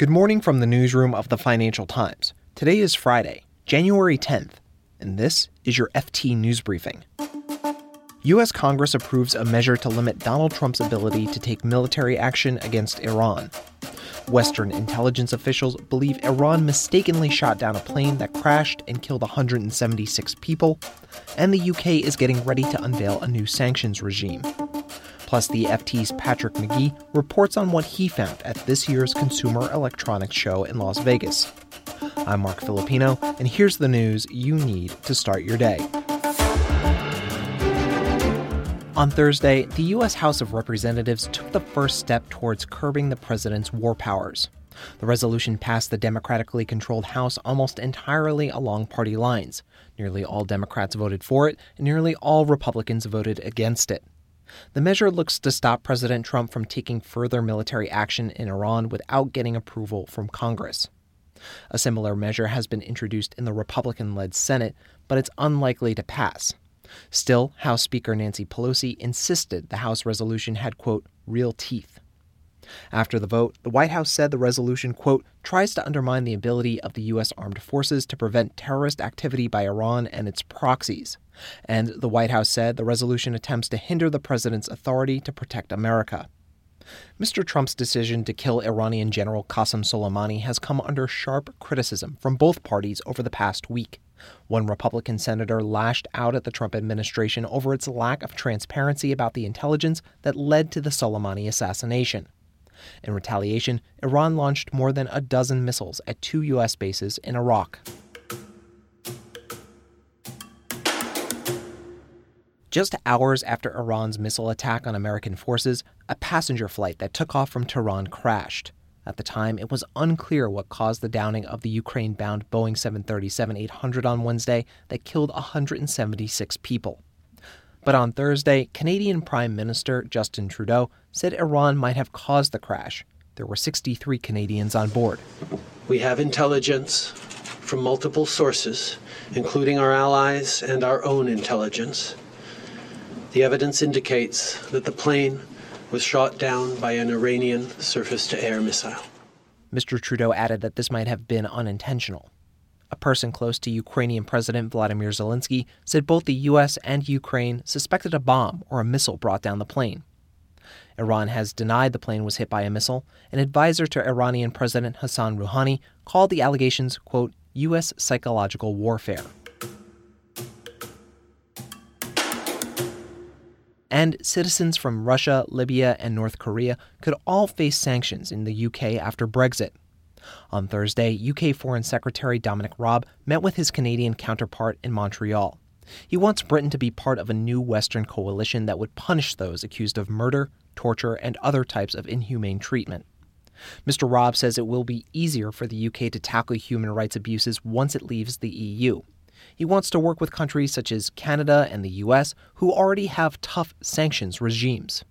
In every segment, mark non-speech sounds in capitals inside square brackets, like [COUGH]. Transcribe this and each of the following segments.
Good morning from the newsroom of the Financial Times. Today is Friday, January 10th, and this is your FT News Briefing. U.S. Congress approves a measure to limit Donald Trump's ability to take military action against Iran. Western intelligence officials believe Iran mistakenly shot down a plane that crashed and killed 176 people, and the UK is getting ready to unveil a new sanctions regime. Plus, the FT's Patrick McGee reports on what he found at this year's Consumer Electronics Show in Las Vegas. I'm Marc Filippino, and here's the news you need to start your day. On Thursday, the U.S. House of Representatives took the first step towards curbing the president's war powers. The resolution passed the democratically controlled House almost entirely along party lines. Nearly all Democrats voted for it, and nearly all Republicans voted against it. The measure looks to stop President Trump from taking further military action in Iran without getting approval from Congress. A similar measure has been introduced in the Republican led Senate, but it's unlikely to pass. Still, House Speaker Nancy Pelosi insisted the House resolution had, quote, real teeth. After the vote, the White House said the resolution, quote, tries to undermine the ability of the U.S. armed forces to prevent terrorist activity by Iran and its proxies. And the White House said the resolution attempts to hinder the president's authority to protect America. Mr. Trump's decision to kill Iranian General Qasem Soleimani has come under sharp criticism from both parties over the past week. One Republican senator lashed out at the Trump administration over its lack of transparency about the intelligence that led to the Soleimani assassination. In retaliation, Iran launched more than a dozen missiles at two U.S. bases in Iraq. Just hours after Iran's missile attack on American forces, a passenger flight that took off from Tehran crashed. At the time, it was unclear what caused the downing of the Ukraine bound Boeing 737 800 on Wednesday that killed 176 people. But on Thursday, Canadian Prime Minister Justin Trudeau said Iran might have caused the crash. There were 63 Canadians on board. We have intelligence from multiple sources, including our allies and our own intelligence. The evidence indicates that the plane was shot down by an Iranian surface to air missile. Mr. Trudeau added that this might have been unintentional. A person close to Ukrainian President Vladimir Zelensky said both the U.S. and Ukraine suspected a bomb or a missile brought down the plane. Iran has denied the plane was hit by a missile. An advisor to Iranian President Hassan Rouhani called the allegations, quote, U.S. psychological warfare. And citizens from Russia, Libya, and North Korea could all face sanctions in the UK after Brexit. On Thursday, UK Foreign Secretary Dominic Raab met with his Canadian counterpart in Montreal. He wants Britain to be part of a new Western coalition that would punish those accused of murder, torture, and other types of inhumane treatment. Mr. Raab says it will be easier for the UK to tackle human rights abuses once it leaves the EU. He wants to work with countries such as Canada and the US, who already have tough sanctions regimes.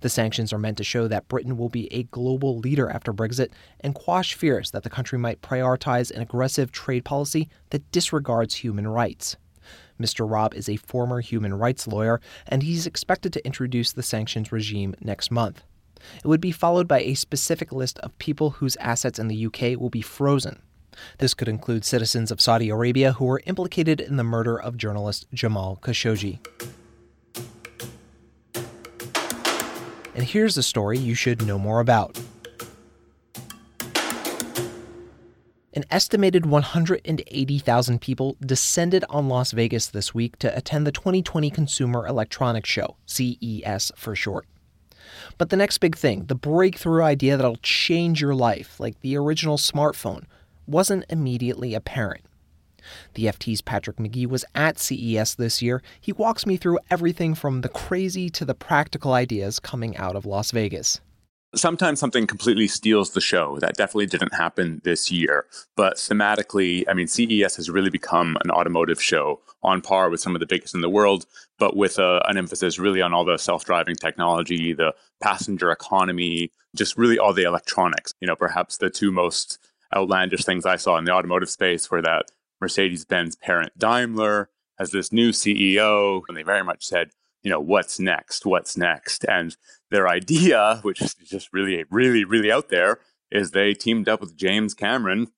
The sanctions are meant to show that Britain will be a global leader after Brexit and quash fears that the country might prioritize an aggressive trade policy that disregards human rights. Mr. Raab is a former human rights lawyer, and he's expected to introduce the sanctions regime next month. It would be followed by a specific list of people whose assets in the UK will be frozen. This could include citizens of Saudi Arabia who were implicated in the murder of journalist Jamal Khashoggi. And here's a story you should know more about. An estimated 180,000 people descended on Las Vegas this week to attend the 2020 Consumer Electronics Show, CES for short. But the next big thing, the breakthrough idea that'll change your life, like the original smartphone, wasn't immediately apparent. The FT's Patrick McGee was at CES this year. He walks me through everything from the crazy to the practical ideas coming out of Las Vegas. Sometimes something completely steals the show. That definitely didn't happen this year. But thematically, I mean, CES has really become an automotive show on par with some of the biggest in the world, but with a, an emphasis really on all the self driving technology, the passenger economy, just really all the electronics. You know, perhaps the two most outlandish things I saw in the automotive space were that Mercedes Benz parent Daimler has this new CEO, and they very much said, you know, what's next? What's next? And their idea, which is just really, really, really out there, is they teamed up with James Cameron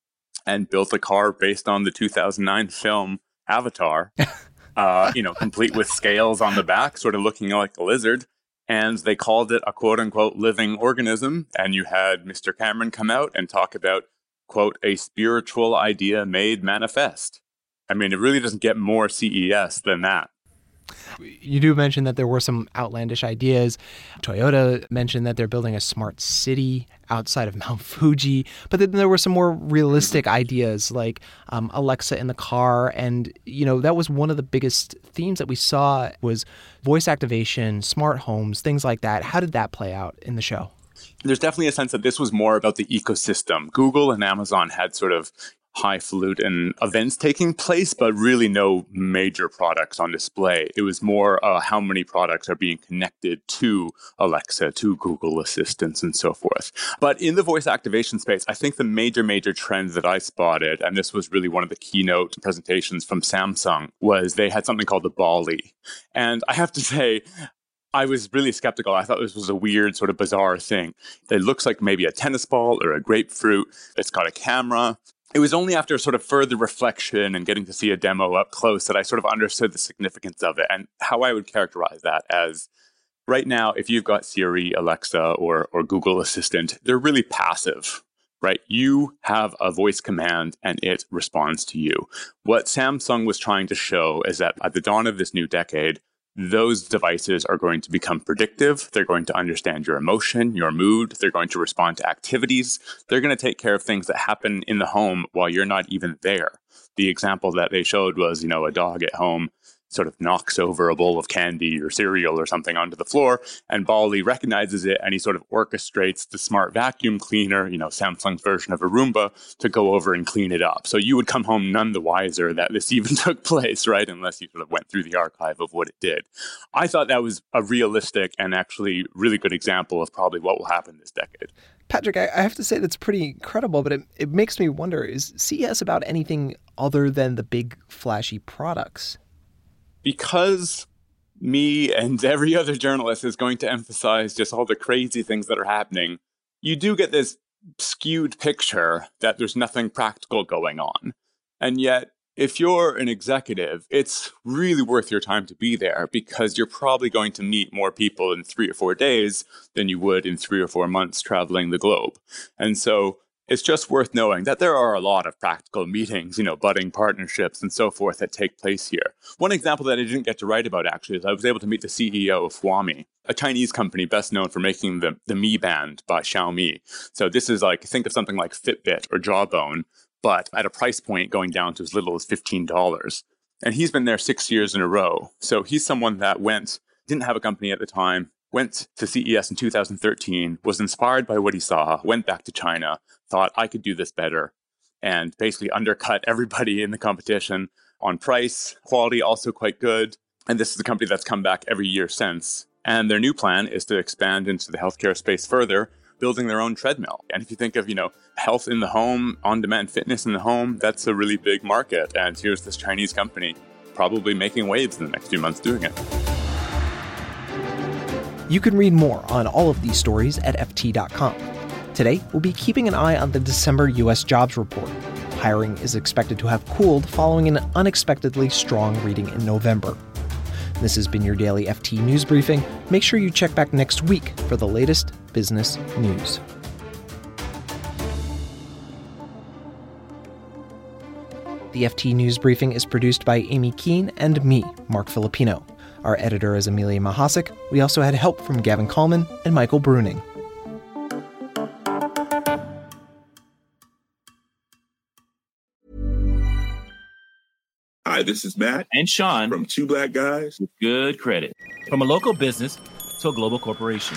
and built a car based on the 2009 film Avatar. [LAUGHS] uh, you know, complete with scales on the back, sort of looking like a lizard. And they called it a quote unquote living organism. And you had Mr. Cameron come out and talk about, quote, a spiritual idea made manifest. I mean, it really doesn't get more CES than that. You do mention that there were some outlandish ideas. Toyota mentioned that they're building a smart city outside of [LAUGHS] Mount Fuji, but then there were some more realistic ideas like um, Alexa in the car, and you know that was one of the biggest themes that we saw was voice activation, smart homes, things like that. How did that play out in the show? there's definitely a sense that this was more about the ecosystem. Google and Amazon had sort of highfalutin events taking place, but really no major products on display. It was more uh, how many products are being connected to Alexa, to Google Assistants, and so forth. But in the voice activation space, I think the major, major trends that I spotted, and this was really one of the keynote presentations from Samsung, was they had something called the Ballie. And I have to [LAUGHS] say, I was really skeptical. I thought this was a weird, sort of bizarre thing. It looks like maybe a tennis ball or a grapefruit. It's got a camera it was only after sort of further reflection and getting to see a demo up close that I sort of understood the significance of it and how I would characterize that as right now, if you've got Siri, Alexa, or, or Google Assistant, they're really passive, right? You have a voice command and it responds to you. What Samsung was trying to show is that at the dawn of this new decade, those devices are going to become predictive. They're going to understand your emotion, your mood. They're going to respond to activities. They're going to take care of things that happen in the home while you're not even there. The example that they showed was, you know, a dog at home sort of knocks over a bowl of candy or cereal or something onto the floor, and Ballie recognizes it and he sort of orchestrates the smart vacuum cleaner, you know, Samsung's version of a Roomba, to go over and clean it up. So you would come home none the wiser that this [LAUGHS] even took place, right? Unless you sort of went through the archive of what it did. I thought that was a realistic and actually really good example of probably what will happen this decade. Patrick, I have to say that's pretty incredible, but it, it makes me wonder is CES about anything other than the big flashy products? Because me and every other journalist is going to emphasize just all the crazy things that are happening, you do get this skewed picture that there's nothing practical going on. And yet, if you're an executive, it's really worth your time to be there because you're probably going to meet more people in three or four days than you would in three or four months traveling the globe. And so it's just worth knowing that there are a lot of practical meetings, you know, budding partnerships and so forth that take place here. One example that I didn't get to write about actually is I was able to meet the CEO of Huami, a Chinese company best known for making the, the Mi Band by Xiaomi. So this is like, think of something like Fitbit or Jawbone, but at a price point going down to as little as $15. And he's been there six years in a row. So he's someone that went, didn't have a company at the time, went to CES in 2013, was inspired by what he saw, went back to China, thought I could do this better, and basically undercut [LAUGHS] everybody in the competition on price, quality also quite good. And this is a company that's come back every year since. And their new plan is to expand into the healthcare space further, building their own treadmill. And if you think of, you know, health in the home, on-demand fitness in the home, that's a really big market. And here's this Chinese company probably making waves in the next few months doing it. You can read more on all of these stories at FT.com. Today, we'll be keeping an eye on the December U.S. jobs report. Hiring is expected to have cooled following an unexpectedly strong reading in November. This has been your daily FT News Briefing. Make sure you check back next week for the latest business news. The FT News Briefing is produced by Amy Keene and me, Marc Filippino. Our editor is Amelia Mahasik. We also had help from Gavin Kallman and Michael Bruning. Hi, this is Matt and Sean from Two Black Guys with Good Credit. From a local business to a global corporation.